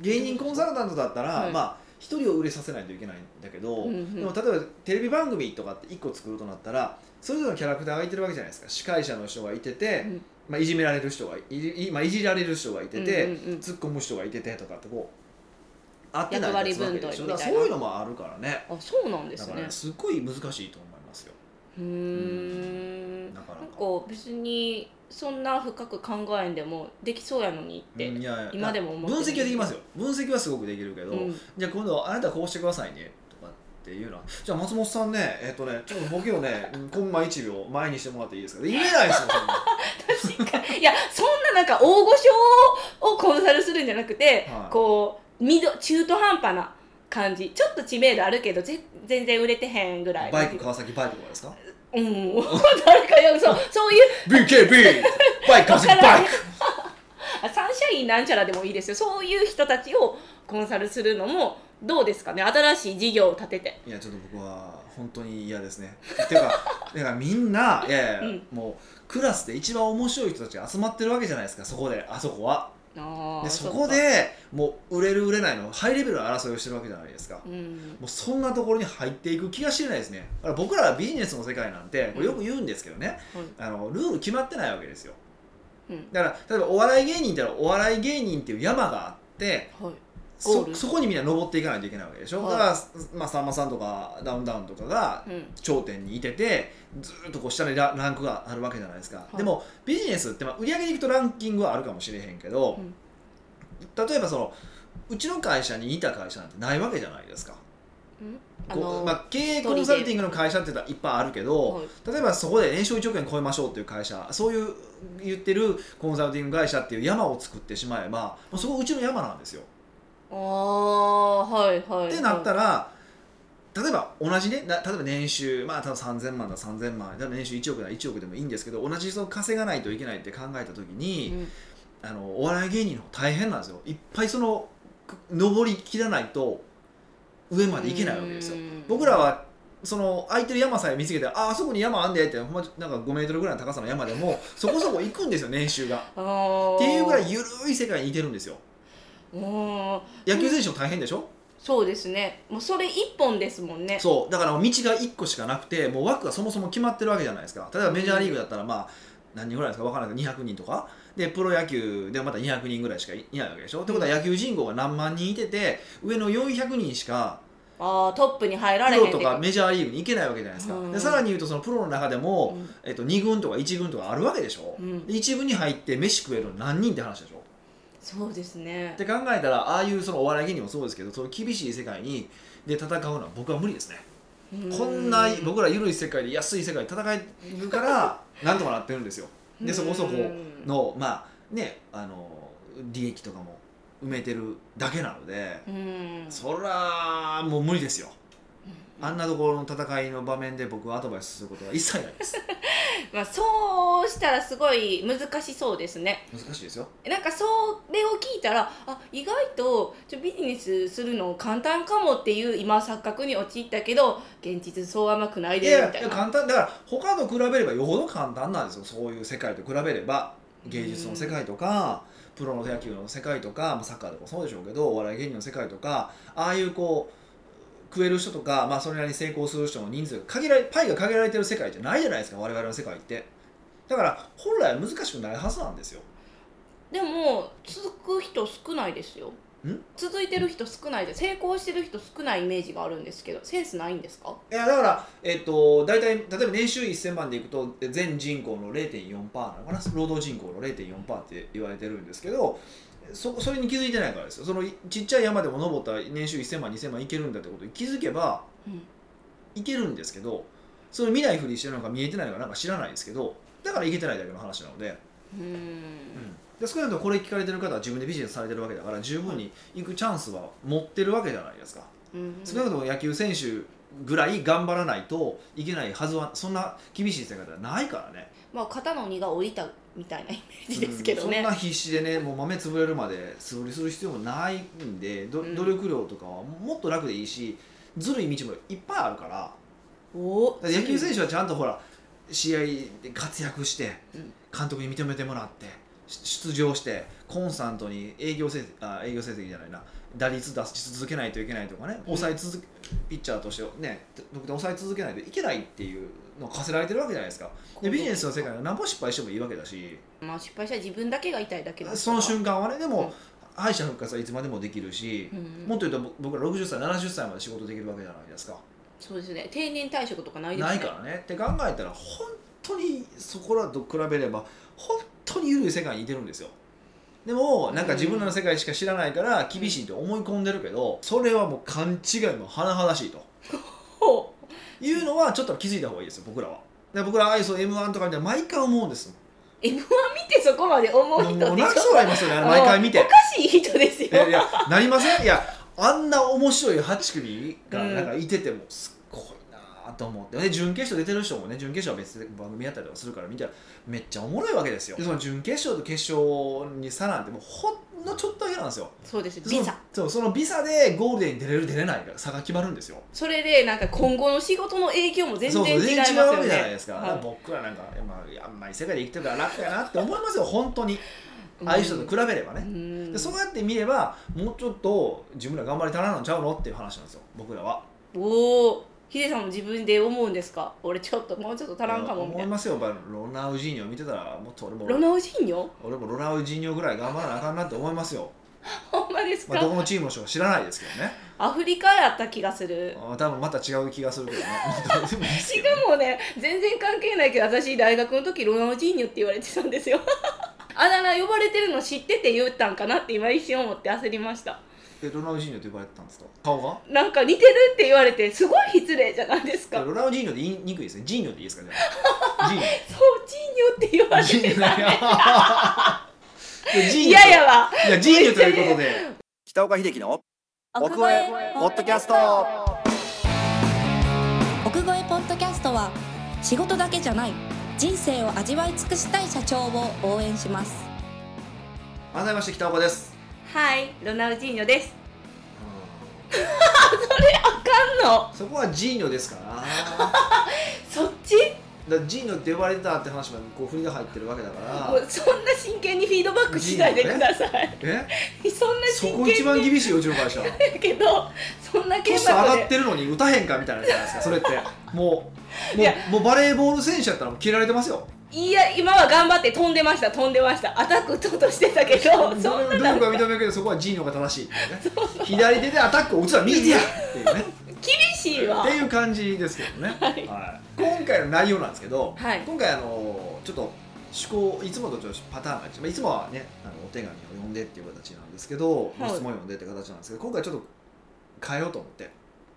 Speaker 2: 芸人コンサルタントだったら、
Speaker 1: はい。
Speaker 2: まあ一人を売れさせないといけないんだけど、
Speaker 1: うんうん。
Speaker 2: でも例えばテレビ番組とかって1個作るとなったらそれぞれのキャラクターがいてるわけじゃないですか。司会者の人がいてて、
Speaker 1: うん。
Speaker 2: まあ、いじめられる人がいい,い、まあ、いじられる人がいてて、
Speaker 1: うんうんうん。
Speaker 2: 突っ込む人がいててとかってこう合ってないやつわけでしょそういうのもあるからね。
Speaker 1: あそうなんですね。
Speaker 2: だからねすっごい難しいと思いますよ。
Speaker 1: うーん。
Speaker 2: な
Speaker 1: んか別にそんな深く考えんでもできそうやのにって、
Speaker 2: うんいや
Speaker 1: 今でも思って
Speaker 2: 分
Speaker 1: る
Speaker 2: 析はできますよ。分析はすごくできるけど、
Speaker 1: うん。
Speaker 2: じゃあ今度あなたこうしてくださいねとかっていうのはじゃあ松本さんねえっ、とねちょっとボケをねコンマ1秒前にしてもらっていいですか？言えないですよ
Speaker 1: 確かに。いやそんななんか大御所をコンサルするんじゃなくて、
Speaker 2: はい。
Speaker 1: こう中途半端な感じ。ちょっと知名度あるけどぜ全然売れてへんぐらい
Speaker 2: バイク川崎バイクとかですか？
Speaker 1: うん。誰かよそうそういう。
Speaker 2: BKB バイバイク
Speaker 1: あサンシャイン なんちゃらでもいいですよ。そういう人たちをコンサルするのもどうですかね？新しい事業を立てて。
Speaker 2: いやちょっと僕は本当に嫌ですね。っていうか だからみんないやいや、
Speaker 1: うん。
Speaker 2: もうクラスで一番面白い人たちが集まってるわけじゃないですかそこで。あそこはでそこでもう売れる売れないのハイレベルな争いをしてるわけじゃないですか、
Speaker 1: うん。
Speaker 2: もうそんなところに入っていく気がしないですね。だから僕らはビジネスの世界なんてこれよく言うんですけどね、あのルール決まってないわけですよ。
Speaker 1: うん。
Speaker 2: だから例えばお笑い芸人ってお笑い芸人っていう山があって
Speaker 1: はい
Speaker 2: そそこにみんな登っていかないといけないわけでしょ、
Speaker 1: はい。
Speaker 2: だから、まあ、さんまさんとかダウンダウンとかが
Speaker 1: うん。
Speaker 2: 頂点にいててずーっとこう下にラランクがあるわけじゃないですか、
Speaker 1: い。
Speaker 2: でもビジネスってまあ売り上げでいくとランキングはあるかもしれへんけど、
Speaker 1: うん。
Speaker 2: 例えばそのうちの会社にいた会社なんてないわけじゃないですか。
Speaker 1: うん？あの
Speaker 2: まあ、経営コンサルティングの会社って言ったらいっぱいあるけど、
Speaker 1: はい。
Speaker 2: 例えばそこで年商1億円超えましょうっていう会社そういう言ってるコンサルティング会社っていう山を作ってしまえばもうそこうちの山なんですよ。
Speaker 1: ああはいはい
Speaker 2: ってなった
Speaker 1: ら
Speaker 2: ら例えば同じねな例えば年収まあ多分3000万だ3000万例えば年収1億なら1億でもいいんですけど同じ人を稼がないといけないって考えた時に、あのお笑い芸人の方大変なんですよいっぱいそのく登りきらないと上まで行けないわけですよ。僕らはその空いてる山さえ見つけてああそこに山あんでってほんまなんか5メートルぐらいの高さの山でもそこそこ行くんですよ年収が。
Speaker 1: あー
Speaker 2: っていうぐらい緩い世界にいてるんですよ。
Speaker 1: うん。
Speaker 2: 野球選手も大変でしょ、
Speaker 1: そうですね。もうそれ一本ですもんね。
Speaker 2: そう。だから道が1個しかなくてもう枠がそもそも決まってるわけじゃないですか。例えばメジャーリーグだったらまあ何人ぐらいですか？分からないけど200人とか？でプロ野球でまた200人ぐらいしかいないわけでしょ、ってことは野球人口が何万人いてて上の400人しか
Speaker 1: ああトップに入ら
Speaker 2: プ
Speaker 1: れへん
Speaker 2: ロとかメジャーリーグに行けないわけじゃないですか、
Speaker 1: うん。
Speaker 2: でさらに言うとそのプロの中でも、
Speaker 1: うん。
Speaker 2: えっと、2軍とか1軍とかあるわけでしょ、
Speaker 1: うん。
Speaker 2: で1軍に入って飯食えるの何人って話でしょ？
Speaker 1: そうですね。
Speaker 2: って考えたらああいうそのお笑い芸人もそうですけどその厳しい世界にで戦うのは僕は無理ですね。こんな僕ら緩い世界で安い世界で戦えるから なんとかなってるんですよ。でそこそこのまあねあの利益とかも埋めてるだけなので
Speaker 1: うん。
Speaker 2: そらもう無理ですよあんなところの戦いの場面で僕はアドバイスすることは一切ないです。
Speaker 1: まあ、そうしたらすごい難しそうですね。
Speaker 2: 難しいですよ。
Speaker 1: なんかそれを聞いたらあ意外とちょビジネスするの簡単かもっていう今錯覚に陥ったけど現実そう甘くない
Speaker 2: いやい
Speaker 1: でみたいな。
Speaker 2: や簡単だから他と比べればよほど簡単なんですよ。そういう世界と比べれば芸術の世界とか、プロの野球の世界とかまあサッカーとかそうでしょうけどお笑い芸人の世界とかああいうこう食える人とか、まあ、それなりに成功する人の人数が限られパイが限られてる世界じゃないじゃないですか我々の世界って。だから本来は難しくないはずなんですよ。
Speaker 1: でも続く人少ないですよ。
Speaker 2: ん？
Speaker 1: 続いてる人少ないです。成功してる人少ないイメージがあるんですけどセンスないんですか？
Speaker 2: いやだから、えっと大体例えば年収1000万でいくと全人口の0.4%なのかな？労働人口の0.4%って言われてるんですけどそそれに気づいてないからですよ。そのちっちゃい山でも登ったら年収1000万2000万いけるんだってことに気づけば
Speaker 1: うん。
Speaker 2: いけるんですけどそれ見ないふりしてるのか見えてないのかなんか知らないですけどだからいけてないだけの話なので、
Speaker 1: うーん。
Speaker 2: うん、で少なくともこれ聞かれてる方は自分でビジネスされてるわけだから十分に行くチャンスは持ってるわけじゃないですか、
Speaker 1: うん。
Speaker 2: 少なくとも野球選手ぐらい頑張らないといけないはずはそんな厳しい世界ではないからね。
Speaker 1: まあ肩の荷が下りたみたいなイメージですけどね。
Speaker 2: うんそんな必死でねもう豆潰れるまで素振りする必要もないんで努力量とかはもっと楽でいいしずるい道もいっぱいあるから。
Speaker 1: お
Speaker 2: 野球選手はちゃんとほら試合で活躍して
Speaker 1: うん。
Speaker 2: 監督に認めてもらってし出場してコンスタントに営業成績あ営業成績じゃないな。打率出し続けないといけないとかね。
Speaker 1: うん。
Speaker 2: 抑え続けピッチャーとしてね得点抑え続けないといけないっていうのを課せられてるわけじゃないですか。でビジネスの世界は何歩失敗してもいいわけだし。
Speaker 1: まあ失敗したら自分だけが痛いだけだ
Speaker 2: その瞬間はねで
Speaker 1: うん。
Speaker 2: も敗者復活はいつまでもできるし
Speaker 1: うん
Speaker 2: もっと言うと僕ら60歳70歳まで仕事できるわけじゃないですか。
Speaker 1: そうですね。定年退職とかないですね。
Speaker 2: ないからね。って考えたら本当にそこらと比べれば本当に緩い世界にいてるんですよ。でもなんか自分らの世界しか知らないから厳しいと思い込んでるけどそれはもう勘違いも甚だしいと。
Speaker 1: ほ
Speaker 2: いうのはちょっと気づいた方がいいですよ僕らは。で僕らああいう m 1とか見て毎回思うんですもん。
Speaker 1: M1 見てそこまで思う人って
Speaker 2: もう泣きそうになりますよねあれ毎回見て。
Speaker 1: おかしい人ですよ。
Speaker 2: えいやなりません？いやあんな面白い8組が
Speaker 1: うん。
Speaker 2: なんかいててもすっと思って。で準決勝出てる人もね準決勝は別で番組やったりとかするから見たらめっちゃおもろいわけですよ。でその準決勝と決勝に差なんてもうほんのちょっとだけなんですよ。
Speaker 1: そうですビザ。
Speaker 2: そうそのビザでゴールデンに出れる出れないが差が決まるんですよ。
Speaker 1: それでなんか今後の仕事の影響も全
Speaker 2: そうそう
Speaker 1: 然違います
Speaker 2: 全然違うわ
Speaker 1: よ
Speaker 2: けじゃないですか,、
Speaker 1: ね
Speaker 2: だから僕らなんか、まあ、あんまり世界で生きてるから楽やなって思いますよ。本当に。ああいう人と比べればね、
Speaker 1: うん。
Speaker 2: でそうやって見ればもうちょっと自分ら頑張り足らんのちゃうのっていう話なんですよ。僕らは。
Speaker 1: おおヒデさんも自分で思うんですか？俺ちょっともうちょっと足らんかもみたいな。
Speaker 2: 思いますよ。ロナウジーニョ見てたらもっと俺も。
Speaker 1: ロナウジーニョ？
Speaker 2: 俺もロナウジーニョぐらい頑張らなあかんなって思いますよ、
Speaker 1: ほんまですか、
Speaker 2: まあ、どこのチームの人か知らないですけどね。
Speaker 1: アフリカやった気がする。
Speaker 2: あ多分また違う気がするけどね。でもいいですけ
Speaker 1: しかもね全然関係ない。けど私大学の時ロナウジーニョって言われてたんですよ。あだ名呼ばれてるの知ってて言ったんかなって今一瞬思って焦りました
Speaker 2: えロナウジーニョって呼ばれてたんですか？顔が？
Speaker 1: なんか似てるって言われてすごい失礼じゃないですか？そう
Speaker 2: ロナウジーニョって言いにくいですね。ジーニョっていいですか？じゃあ。ジーニョ。
Speaker 1: ジーニョって言われてた
Speaker 2: ョジーニョ。
Speaker 1: 嫌やわ
Speaker 2: いやジーニョということで。北岡秀樹の
Speaker 3: 奥越え
Speaker 2: ポッドキャスト。
Speaker 3: 奥越えポッドキャストは仕事だけじゃない人生を味わい尽くしたい社長を応援します。
Speaker 2: 改めまして北岡です
Speaker 1: はいロナウジーニョです。あかんの？
Speaker 2: そこはジーニョですから。
Speaker 1: そっち？
Speaker 2: だジーニョって呼ばれてたって話もこう振りが入ってるわけだから。
Speaker 1: そんな真剣にフィードバックしないでください、
Speaker 2: え？
Speaker 1: そんな
Speaker 2: そこ一番厳しいうちの会社？
Speaker 1: だけどそんな
Speaker 2: ト
Speaker 1: 剣
Speaker 2: ス上がっ
Speaker 1: で
Speaker 2: てるのに打たへんかみたいなじゃないですかそれって。もうもうもうバレーボール選手やったらもう切られてますよ
Speaker 1: いや今は頑張って飛んでました飛んでました。アタック打とうとしてたけど そんな
Speaker 2: 努力
Speaker 1: なんか
Speaker 2: は認めるけどそこはジーニョが正しいね。左手でアタックを打つのは右手やっていうね。
Speaker 1: 厳しいわ。
Speaker 2: っていう感じですけどね、
Speaker 1: はい。
Speaker 2: はい。今回の内容なんですけど、
Speaker 1: はい。
Speaker 2: 今回あのちょっと思考いつもとちょっとパターンが違う。まあいつもはねあのお手紙を読んでっていう形なんですけど、
Speaker 1: はい。
Speaker 2: 質問を読んでって形なんですけど今回ちょっと変えようと思って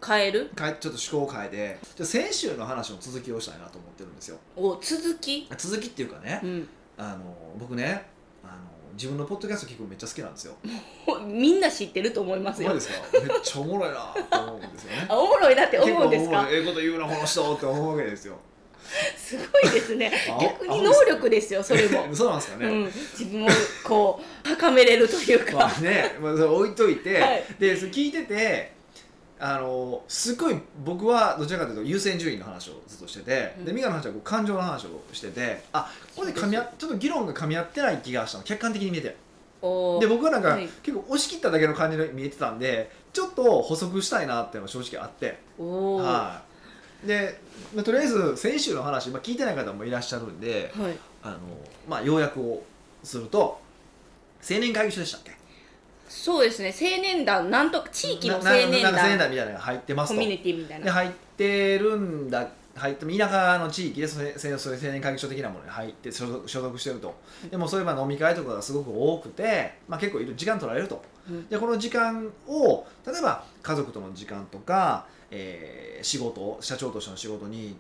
Speaker 1: 変える？
Speaker 2: ちょっと思考を変えて。じゃあ先週の話の続きをしたいなと思ってるんですよ。
Speaker 1: お続き？
Speaker 2: 続きっていうかね、
Speaker 1: うん。
Speaker 2: あの僕ねあの自分のポッドキャスト聞くのめっちゃ好きなんですよ。
Speaker 1: ほ みんな知ってると思いますよ。
Speaker 2: マジですか？めっちゃおもろいなと思うんですよ。ね
Speaker 1: あおもろいなって思うんですか？
Speaker 2: 結構おもろいええこと言うなこの人って思うわけですよ。
Speaker 1: すごいですね。
Speaker 2: あ
Speaker 1: 逆に能力ですよそれも、
Speaker 2: そうなんですかね、
Speaker 1: うん、自分をこう高めれるというか、
Speaker 2: まあね、まあ、それ置いといて、
Speaker 1: はい。
Speaker 2: でそれ聞いててあのすごい僕はどちらかというと優先順位の話をずっとしてて、
Speaker 1: うん。
Speaker 2: で美香の話はこう感情の話をしててあこれで噛み合ちょっと議論が噛み合ってない気がしたの。客観的に見えてで僕はなんか、
Speaker 1: はい。
Speaker 2: 結構押し切っただけの感じに見えてたんでちょっと補足したいなっていうのが正直あって、
Speaker 1: は
Speaker 2: はい。で、まあ、とりあえず先週の話、まあ、聞いてない方もいらっしゃるんで
Speaker 1: い。
Speaker 2: あの、まあ、要約をすると青年会議所でしたっけ？
Speaker 1: そうですね。青年団なんとか地域の青
Speaker 2: な
Speaker 1: 年
Speaker 2: なんか青年
Speaker 1: 団
Speaker 2: 団みたいなのが入ってますと。
Speaker 1: コミュニティみたいな。
Speaker 2: で入ってるんだ入って田舎の地域でそれそれそういう青年会議所的なものに入って所属所属してるとでもそういえば飲み会とかがすごく多くて、まあ、結構いる時間取られると
Speaker 1: うん
Speaker 2: でこの時間を例えば家族との時間とか、えー仕事社長としての仕事に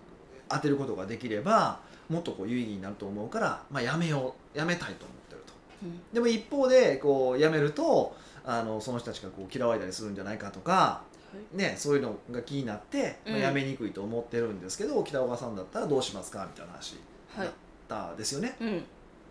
Speaker 2: 当てることができればもっとこう有意義になると思うから、まあ、やめようやめたいと思でも一方でこう辞めるとあのその人たちがこう嫌われたりするんじゃないかとか、ね、そういうのが気になって、まあ
Speaker 1: うん
Speaker 2: 辞めにくいと思ってるんですけど、北岡さんだったらどうしますかみたいな話
Speaker 1: はい
Speaker 2: だったですよね。
Speaker 1: うん。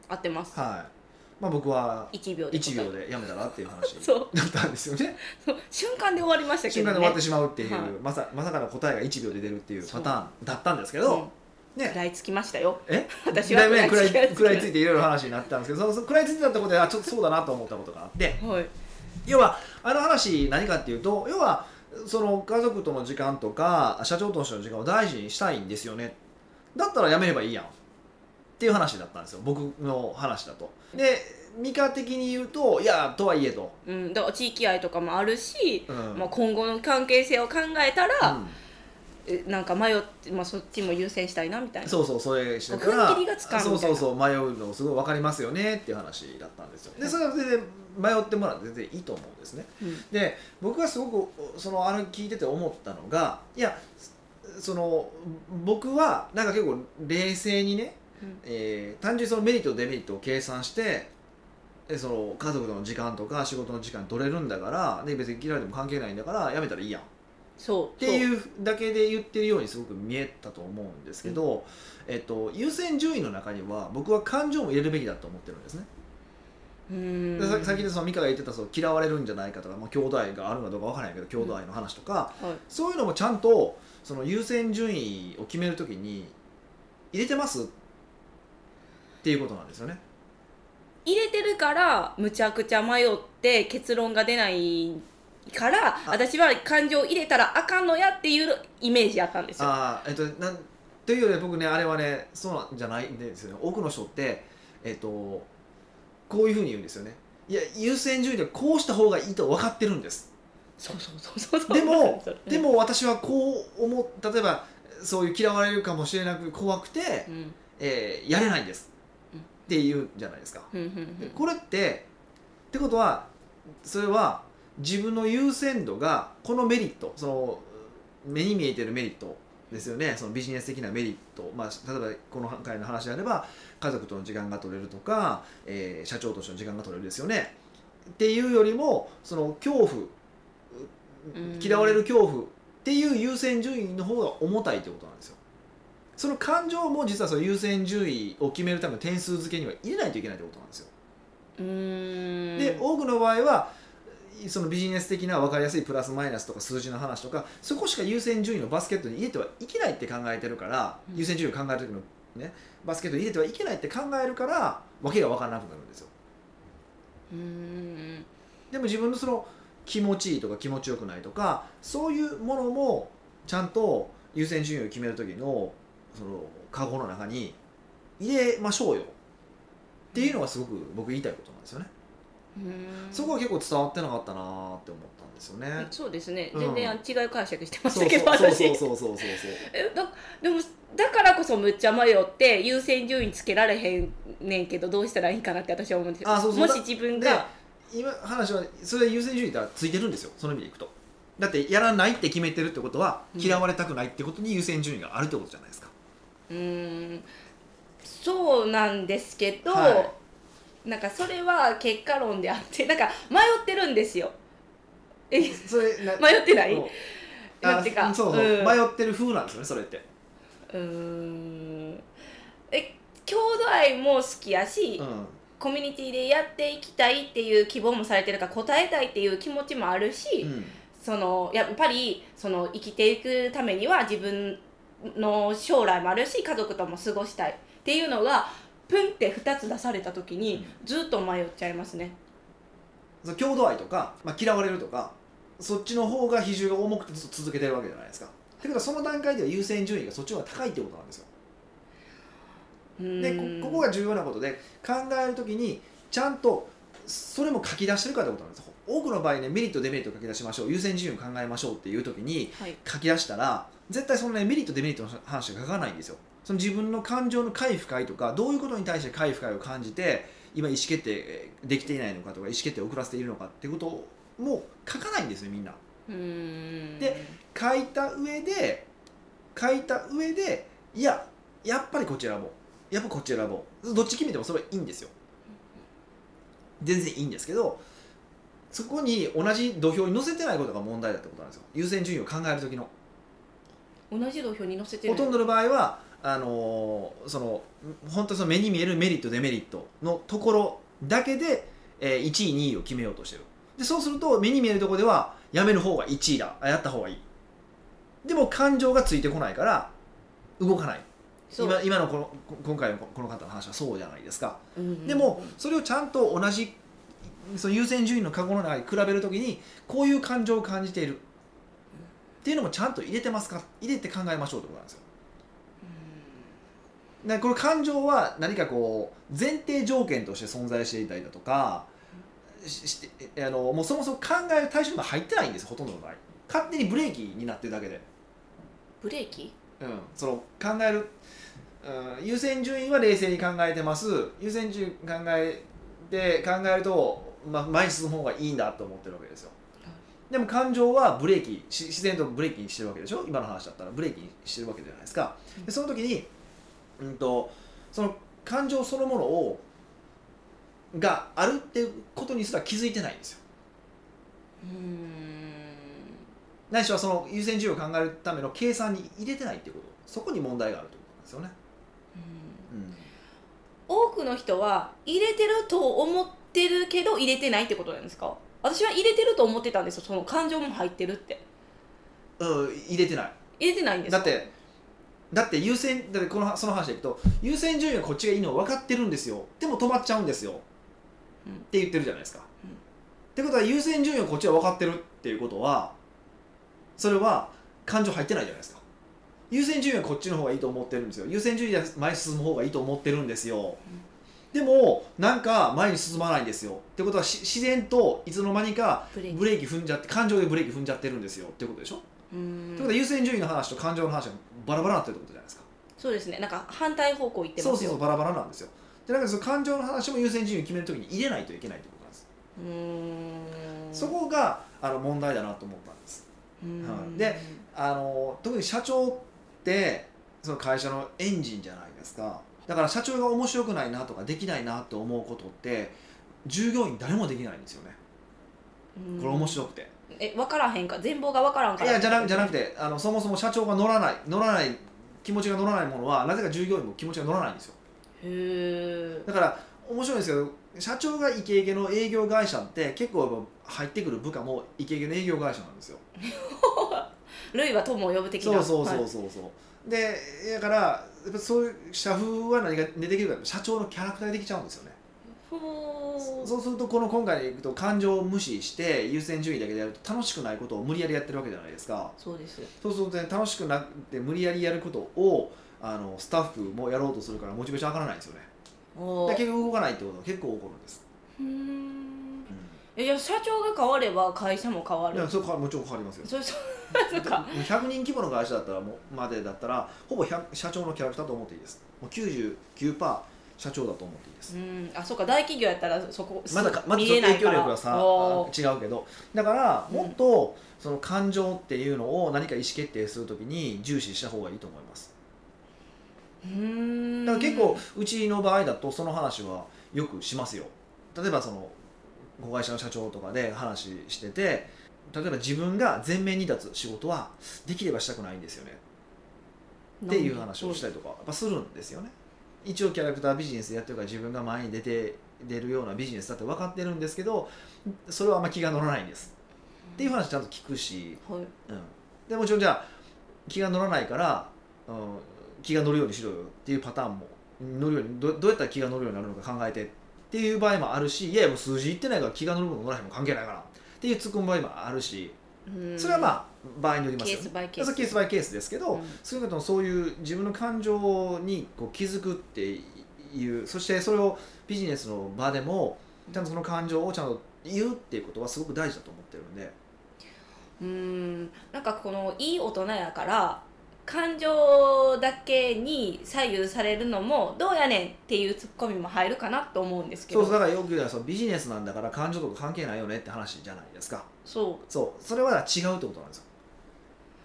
Speaker 1: 合ってます。
Speaker 2: はい。まあ、僕は
Speaker 1: 1秒で
Speaker 2: 1秒で辞めたらっていう話 だったんですよね。
Speaker 1: そう。瞬間で終わりましたけどね。
Speaker 2: 瞬間で終わってしまうっていう、
Speaker 1: はい。
Speaker 2: まさまさかの答えが1秒で出るっていうパターンだったんですけ
Speaker 1: うん。
Speaker 2: ど、ね。
Speaker 1: 食らいつきましたよ。
Speaker 2: え？
Speaker 1: 私は
Speaker 2: 食らい
Speaker 1: 食らいつき
Speaker 2: 食らいついていろいろ話になったんですけどその食らいついてたところであちょっとそうだなと思ったことがあって。
Speaker 1: はい。
Speaker 2: 要はあの話何かっていうと要はその家族との時間とか社長としての時間を大事にしたいんですよね。だったらやめればいいやん。っていう話だったんですよ。僕の話だと。でミカ的に言うといやとはいえと、
Speaker 1: うん、だから地域愛とかもあるし、
Speaker 2: うん。
Speaker 1: まあ、今後の関係性を考えたら、
Speaker 2: うん。
Speaker 1: えなんか迷って、まあ、そっちも優先したいなみたいな。
Speaker 2: そうそうそれして
Speaker 1: こう踏ん切りが
Speaker 2: そうそうそう迷うのすごい分かりますよねっていう話だったんですよ。でそれは全然迷ってもらって全然いいと思うんですね。
Speaker 1: うん。
Speaker 2: で僕がすごくそのあれ聞いてて思ったのがいやその僕はなんか結構冷静にね、
Speaker 1: うん。
Speaker 2: えー単純にそのメリットとデメリットを計算してでその家族との時間とか仕事の時間取れるんだからで別に嫌いでも関係ないんだからやめたらいいやん
Speaker 1: そう
Speaker 2: っていうだけで言ってるようにすごく見えたと思うんですけど、えっと、優先順位の中には僕は感情も入れるべきだと思ってるんですね。
Speaker 1: そううん
Speaker 2: 先でその美香が言ってたその嫌われるんじゃないかとか、まあ、兄弟があるのかどうかわからないけど兄弟の話とか、
Speaker 1: はい。
Speaker 2: そういうのもちゃんとその優先順位を決めるときに入れてますっていうことなんですよね。
Speaker 1: 入れてるからむちゃくちゃ迷って結論が出ないから私は感情を入れたらあかんのやっていうイメージやったんですよ。
Speaker 2: あーえっとなんというよりは僕ねあれはねそうなんじゃないんですよね。多くの人ってえっとこういうふうに言うんですよね。いや優先順位でこうした方がいいと分かってるんです。
Speaker 1: そうそうそうそう
Speaker 2: でも
Speaker 1: うん
Speaker 2: でも私はこう思う例えばそういう嫌われるかもしれなく怖くて、
Speaker 1: うん。
Speaker 2: えーやれないんです。
Speaker 1: うん。
Speaker 2: って言うじゃないですか。
Speaker 1: うんうん
Speaker 2: でこれってってことはそれは自分の優先度がこのメリットその目に見えてるメリットですよね。そのビジネス的なメリット、まあ、例えばこの回の話であれば家族との時間が取れるとか、えー社長としての時間が取れるですよね。っていうよりもその恐怖
Speaker 1: うん。
Speaker 2: 嫌われる恐怖っていう優先順位の方が重たいってことなんですよ。その感情も実はその優先順位を決めるための点数付けには入れないといけないってことなんですよ。で多くの場合はそのビジネス的な分かりやすいプラスマイナスとか数字の話とかそこしか優先順位のバスケットに入れてはいけないって考えてるから、
Speaker 1: うん。
Speaker 2: 優先順位を考える時の、ね、バスケットに入れてはいけないって考えるから訳が分からなくなるんですよ。
Speaker 1: うーん。
Speaker 2: でも自分のその気持ちいいとか気持ちよくないとかそういうものもちゃんと優先順位を決める時のそのカゴの中に入れましょうよ。っていうのがすごく僕言いたいことなんですよね。そこは結構伝わってなかったなーって思ったんですよね。
Speaker 1: そうですね。
Speaker 2: うん。
Speaker 1: 全然違う解釈してましたけど
Speaker 2: そうそう。
Speaker 1: 私。
Speaker 2: そうそうそうそう
Speaker 1: えだでもだからこそむっちゃ迷って優先順位つけられへんねんけどどうしたらいいかなって私は思うんですよ。
Speaker 2: あそうそう。
Speaker 1: もし自分
Speaker 2: で
Speaker 1: が
Speaker 2: 今話はそれ優先順位がついてるんですよその意味でいくと。だってやらないって決めてるってことは
Speaker 1: うん。
Speaker 2: 嫌われたくないってことに優先順位があるってことじゃないですか、
Speaker 1: うーん。そうなんですけど、
Speaker 2: は
Speaker 1: なんかそれは結果論であってなんか迷ってるんですよ。え
Speaker 2: それな
Speaker 1: 迷ってない？
Speaker 2: う。ん
Speaker 1: なんていうか？
Speaker 2: あそうそう、
Speaker 1: うん。
Speaker 2: 迷ってる風なんですよねそれって、
Speaker 1: うーん。え兄弟愛も好きやし、
Speaker 2: うん。
Speaker 1: コミュニティでやっていきたいっていう希望もされてるから答えたいっていう気持ちもあるし、
Speaker 2: うん。
Speaker 1: そのやっぱりその生きていくためには自分の将来もあるし家族とも過ごしたいっていうのがプンって2つ出された時にずっと迷っちゃいますね。
Speaker 2: 郷土愛とか、まあ、嫌われるとかそっちの方が比重が重くてずっと続けてるわけじゃないですか。だけどその段階では優先順位がそっちの方が高いってことなんですよ。でこここが重要なことで考えるときにちゃんとそれも書き出してるかってことなんです多くの場合ねメリットデメリットを書き出しましょう。優先順位を考えましょうっていうときに
Speaker 1: はい。
Speaker 2: 書き出したら絶対そのねメリットデメリットの話が書かないんですよその自分の感情の快不快とかどういうことに対して快不快を感じて今意思決定できていないのかとか意思決定を遅らせているのかってことをもう書かないんですよみんな。で書いた上で書いた上でいややっぱりこっち選ぼうやっぱこっち選ぼうどっち決めてもそれはいいんですよ。全然いいんですけどそこに同じ土俵に乗せてないことが問題だってことなんですよ。優先順位を考える時の。
Speaker 1: 同じ土俵に乗せてる
Speaker 2: ほとんどの場合はあのーその本当にその目に見えるメリットデメリットのところだけで、えー1位2位を決めようとしてる。でそうすると目に見えるところではやめる方が1位だ。あやった方がいい。でも感情がついてこないから動かない。今今のこのこ今回のここの方の話はそうじゃないですか。
Speaker 1: うんうんうん
Speaker 2: でもそれをちゃんと同じその優先順位のカゴの中に比べるときにこういう感情を感じている。っていうのもちゃんと入れてますか？入れて考えましょうってことなんですよでこの感情は何かこう前提条件として存在していたりだとかししてあのもうそもそも考える対象にも入ってないんですよほとんどの場合。勝手にブレーキになってるだけで、
Speaker 1: ブレーキ？
Speaker 2: うん、その考える、うん、優先順位は冷静に考えてます。優先順位考えて考えると、まあ、前に進む方がいいんだと思ってるわけですよ。でも感情はブレーキし自然とブレーキにしてるわけでしょ？今の話だったらブレーキにしてるわけじゃないですか。でその時に、うん、とその感情そのものをがあるっていうことにすら気づいてないんですよ。
Speaker 1: うん。
Speaker 2: ないしはその優先順位を考えるための計算に入れてないっていうこと。そこに問題があるということなんですよね、うん。
Speaker 1: 多くの人は入れてると思ってるけど入れてないってことなんですか？私は入れてると思ってたんですよその感情も入ってるって。
Speaker 2: うん、入れてない。
Speaker 1: 入れてないんですか？
Speaker 2: だってだって優先だってこのその話でいくと優先順位はこっちがいいの分かってるんですよ。でも止まっちゃうんですよ、
Speaker 1: うん
Speaker 2: って言ってるじゃないですか、
Speaker 1: うん
Speaker 2: ってことは優先順位はこっちは分かってるっていうことはそれは感情入ってないじゃないですか。優先順位はこっちの方がいいと思ってるんですよ。優先順位は前に進む方がいいと思ってるんですよ、でもなんか前に進まないんですよ。ってことは自然といつの間にか
Speaker 1: ブレーキ
Speaker 2: 踏んじゃって感情でブレーキ踏んじゃってるんですよ。ってことでしょ？
Speaker 1: うん。
Speaker 2: ってことは優先順位の話と感情の話がバラバラになってるってことじゃないですか。
Speaker 1: そうですね。なんか反対方向行ってますよ。
Speaker 2: そうそうそうバラバラなんですよ。でなんかその感情の話も優先順位を決めるときに入れないといけないってことなんです、
Speaker 1: うーん。
Speaker 2: そこがあの問題だなと思ったんです。であの特に社長ってその会社のエンジンじゃないですか。だから社長が面白くないなとかできないなと思うことって従業員誰もできないんですよね。
Speaker 1: うん。
Speaker 2: これ面白くて
Speaker 1: え分からへんか全貌が分からんから。
Speaker 2: いやじゃなじゃなくてあのそもそも社長が乗らない乗らない気持ちが乗らないものはなぜか従業員も気持ちが乗らないんですよ。
Speaker 1: へえ
Speaker 2: だから面白いんですけど社長がイケイケの営業会社って結構入ってくる部下もイケイケの営業会社なんですよ。
Speaker 1: 類は友を呼ぶ的な。
Speaker 2: そうそうそう
Speaker 1: はい
Speaker 2: そう。そう、でだからやっぱそういう社風は何が出てきるか社長のキャラクターができちゃうんですよねそうするとこの今回でいくと感情を無視して優先順位だけでやると楽しくないことを無理やりやってるわけじゃないですか。
Speaker 1: そうです。
Speaker 2: そうすると、ね、楽しくなくて無理やりやることをあのスタッフもやろうとするからモチベーション上がらないんですよね。で結局動かないってことが結構起こるんです、
Speaker 1: うーん。
Speaker 2: うん。
Speaker 1: えじゃあ社長が変われば会社も変わる？
Speaker 2: いやそれはもちろん変わりますよ。
Speaker 1: そうそうか
Speaker 2: 100人規模の会社だったらもうまでだったらほぼ100社長のキャラクターと思っていいです。もう99%社長だと思っていいです。
Speaker 1: うん。あそうか。大企業やったらそこ
Speaker 2: まだかまだ
Speaker 1: 見
Speaker 2: ちょっと影響力がさ違うけど。だからもっとその感情っていうのを何か意思決定するときに重視した方がいいと思います。
Speaker 1: うーん。
Speaker 2: だから結構うちの場合だとその話はよくしますよ。例えばその子会社の社長とかで話してて例えば自分が前面に立つ仕事はできればしたくないんですよね。っていう話をしたりとかやっぱするんですよね一応キャラクタービジネスやってるから自分が前に出て出るようなビジネスだって分かってるんですけどそれはあんま気が乗らないんです。っていう話ちゃんと聞くし、
Speaker 1: はい。
Speaker 2: うん、でもちろんじゃあ気が乗らないから、うん、気が乗るようにしろよっていうパターンも乗るようにどどうやったら気が乗るようになるのか考えてっていう場合もあるしいやいやもう数字いってないから気が乗るも乗らへんも関係ないからっていう突っ込む場合もあるし。
Speaker 1: うん。
Speaker 2: それはまあ場合によりますよね。
Speaker 1: ケースバイケース。
Speaker 2: ケースバイケースですけど、
Speaker 1: うん。
Speaker 2: 少なくともそういう自分の感情にこう気づくっていうそしてそれをビジネスの場でもちゃんとその感情をちゃんと言うっていうことはすごく大事だと思ってるんで。
Speaker 1: うーん。なんかこのいい大人やから感情だけに左右されるのもどうやねんっていうツッコミも入るかなと思うんですけど。
Speaker 2: そうだからよく言うのはそのビジネスなんだから感情とか関係ないよねって話じゃないですか。
Speaker 1: そ
Speaker 2: そう。それは違うってことなんですよ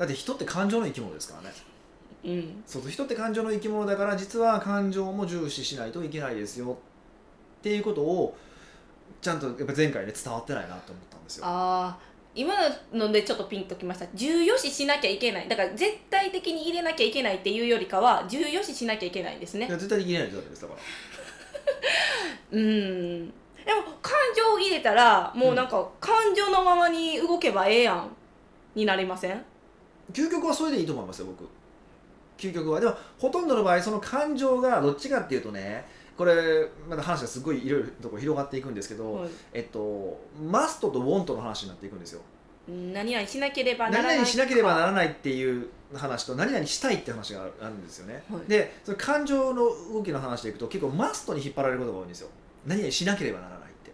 Speaker 2: だって人って感情の生き物ですからね。
Speaker 1: ううん。
Speaker 2: そうそう人って感情の生き物だから実は感情も重視しないといけないですよっていうことをちゃんとやっぱ前回ね伝わってないなと思ったんですよ。
Speaker 1: ああ今のでちょっとピンときました。重要視しなきゃいけない。だから絶対的に入れなきゃいけないっていうよりかは重要視しなきゃいけないんですね。
Speaker 2: いや絶対的に入れないとダメですだから。
Speaker 1: うん。でも感情を入れたらもうなんか感情のままに動けばええやん。になりません？
Speaker 2: 究極はそれでいいと思いますよ僕。究極は。でもほとんどの場合その感情がどっちかっていうとねこれまだ話がすごいいろいろとこ広がっていくんですけど、
Speaker 1: はい。
Speaker 2: えっとマストとウォントの話になっていくんですよ。
Speaker 1: 何々しなければなら
Speaker 2: 何
Speaker 1: ない
Speaker 2: 々しなければならないっていう話と何々したいって話があるんですよね、
Speaker 1: はい。
Speaker 2: でその感情の動きの話でいくと結構マストに引っ張られることが多いんですよ。何々しなければならないって。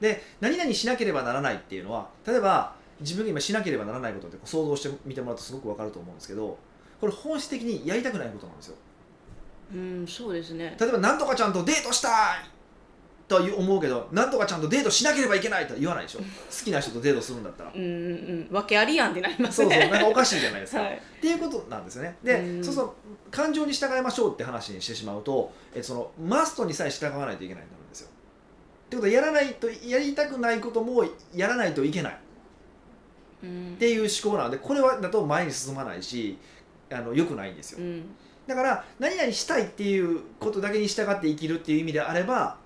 Speaker 2: で何々しなければならないっていうのは例えば自分が今しなければならないことって想像してみてもらうとすごく分かると思うんですけどこれ本質的にやりたくないことなんですよ。
Speaker 1: うんそうですね。
Speaker 2: 例えば何とかちゃんとデートしたいとは思うけど何とかちゃんとデートしなければいけないとは言わないでしょ。好きな人とデートするんだったら。
Speaker 1: うんうんうん。訳ありやんってなります
Speaker 2: そうそう
Speaker 1: ね
Speaker 2: なんかおかしいじゃないですか、
Speaker 1: はい。
Speaker 2: っていうことなんですよね。で、
Speaker 1: うん。
Speaker 2: そうそう感情に従いましょうって話にしてしまうとえそのマストにさえ従わないといけないんですよ。ってことはやらないとやりたくないこともやらないといけないっ
Speaker 1: うん。
Speaker 2: ていう思考なのでこれはだと前に進まないしあの良くないんですよ。
Speaker 1: うん。
Speaker 2: だから何々したいっていうことだけに従って生きるっていう意味であれば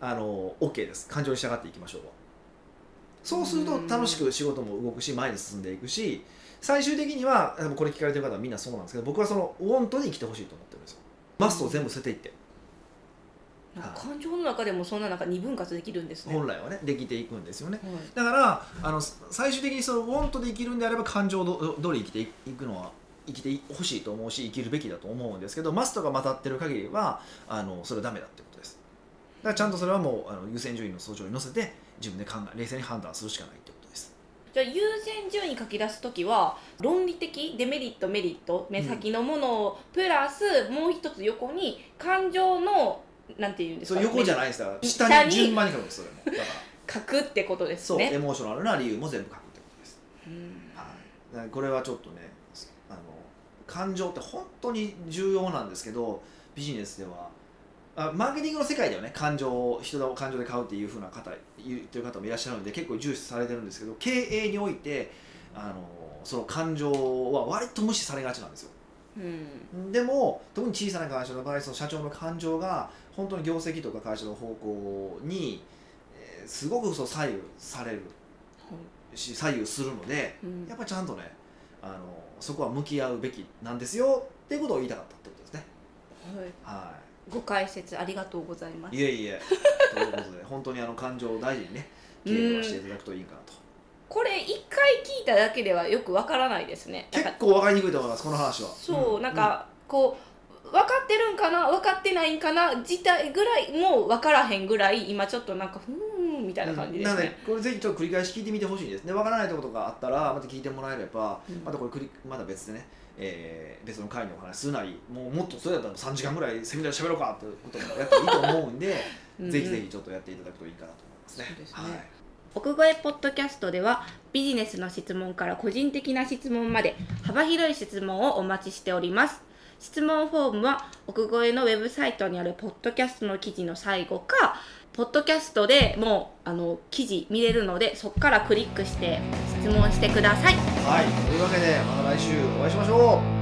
Speaker 2: あの OK です。感情に従っていきましょうそうすると楽しく仕事も動くし前に進んでいくし最終的にはこれ聞かれてる方はみんなそうなんですけど僕はそのウォントに生きてほしいと思ってるんですよ。マストを全部捨てていって
Speaker 1: 感情の中でもそんななんか二分割できるんですね。
Speaker 2: 本来はねできていくんですよね。
Speaker 1: はい。
Speaker 2: だからあの最終的にそのウォントで生きるんであれば感情ど通り生きていくのは生きてほしいと思うし生きるべきだと思うんですけどマストがまたってる限りはあのそれはダメだってことです。だからちゃんとそれはもうあの優先順位の相乗に乗せて自分で考え冷静に判断するしかないってことです。
Speaker 1: じゃあ優先順位書き出す時は論理的デメリットメリット目先のものをプラスもう一つ横に感情のなんていうんですか？
Speaker 2: 横じゃないですから下
Speaker 1: 下に。
Speaker 2: に順番に書くんですそれも。だから。
Speaker 1: 書くってことです
Speaker 2: そうエ
Speaker 1: ね
Speaker 2: モーショナルな理由も全部書くってことです。
Speaker 1: うん。
Speaker 2: はい、これはちょっとねあの感情って本当に重要なんですけどビジネスでは。あマーケティングの世界ではね感情を人の感情で買うっていうふうな方言ってる方もいらっしゃるので結構重視されてるんですけど経営においてあのその感情は割と無視されがちなんですよ。
Speaker 1: うん。
Speaker 2: でも特に小さな会社の場合その社長の感情が本当に業績とか会社の方向に、えーすごくそう左右されるし左右するので
Speaker 1: うん。
Speaker 2: やっぱちゃんとねあのそこは向き合うべきなんですよっていうことを言いたかったってことですね。
Speaker 1: はい。
Speaker 2: は
Speaker 1: ご解説ありがとうございます。
Speaker 2: い、いえいえ。ということで 本当にあの感情を大事にね経営はしていただくといいかなと。
Speaker 1: これ一回聞いただけではよくわからないですね。
Speaker 2: 結構分かりにくいと思いますこの話は。
Speaker 1: そう、
Speaker 2: ん。
Speaker 1: なんかこう分かってるんかな分かってないんかな自体ぐらいもう分からへんぐらい今ちょっとなんかふーんみたいな感じです
Speaker 2: なので
Speaker 1: ね、
Speaker 2: これぜひちょっと繰り返し聞いてみてほしいですね。分からないところとかあったらまた聞いてもらえれば、
Speaker 1: うん。
Speaker 2: またこれまだ別でね、えー別の回にお話しするなりもうもっとそれだったら3時間ぐらいセミナーで喋ろうかってこともやっていいと思うんで
Speaker 1: うん。
Speaker 2: ぜひぜひちょっとやっていただくといいかなと思いますね。
Speaker 1: すね。
Speaker 2: はい。
Speaker 1: 奥越ポッドキャストではビジネスの質問から個人的な質問まで幅広い質問をお待ちしております質問フォームは奥越えのウェブサイトにあるポッドキャストの記事の最後かポッドキャストでもうあの記事見れるのでそこからクリックして質問してください。
Speaker 2: はい、というわけでまた来週お会いしましょう。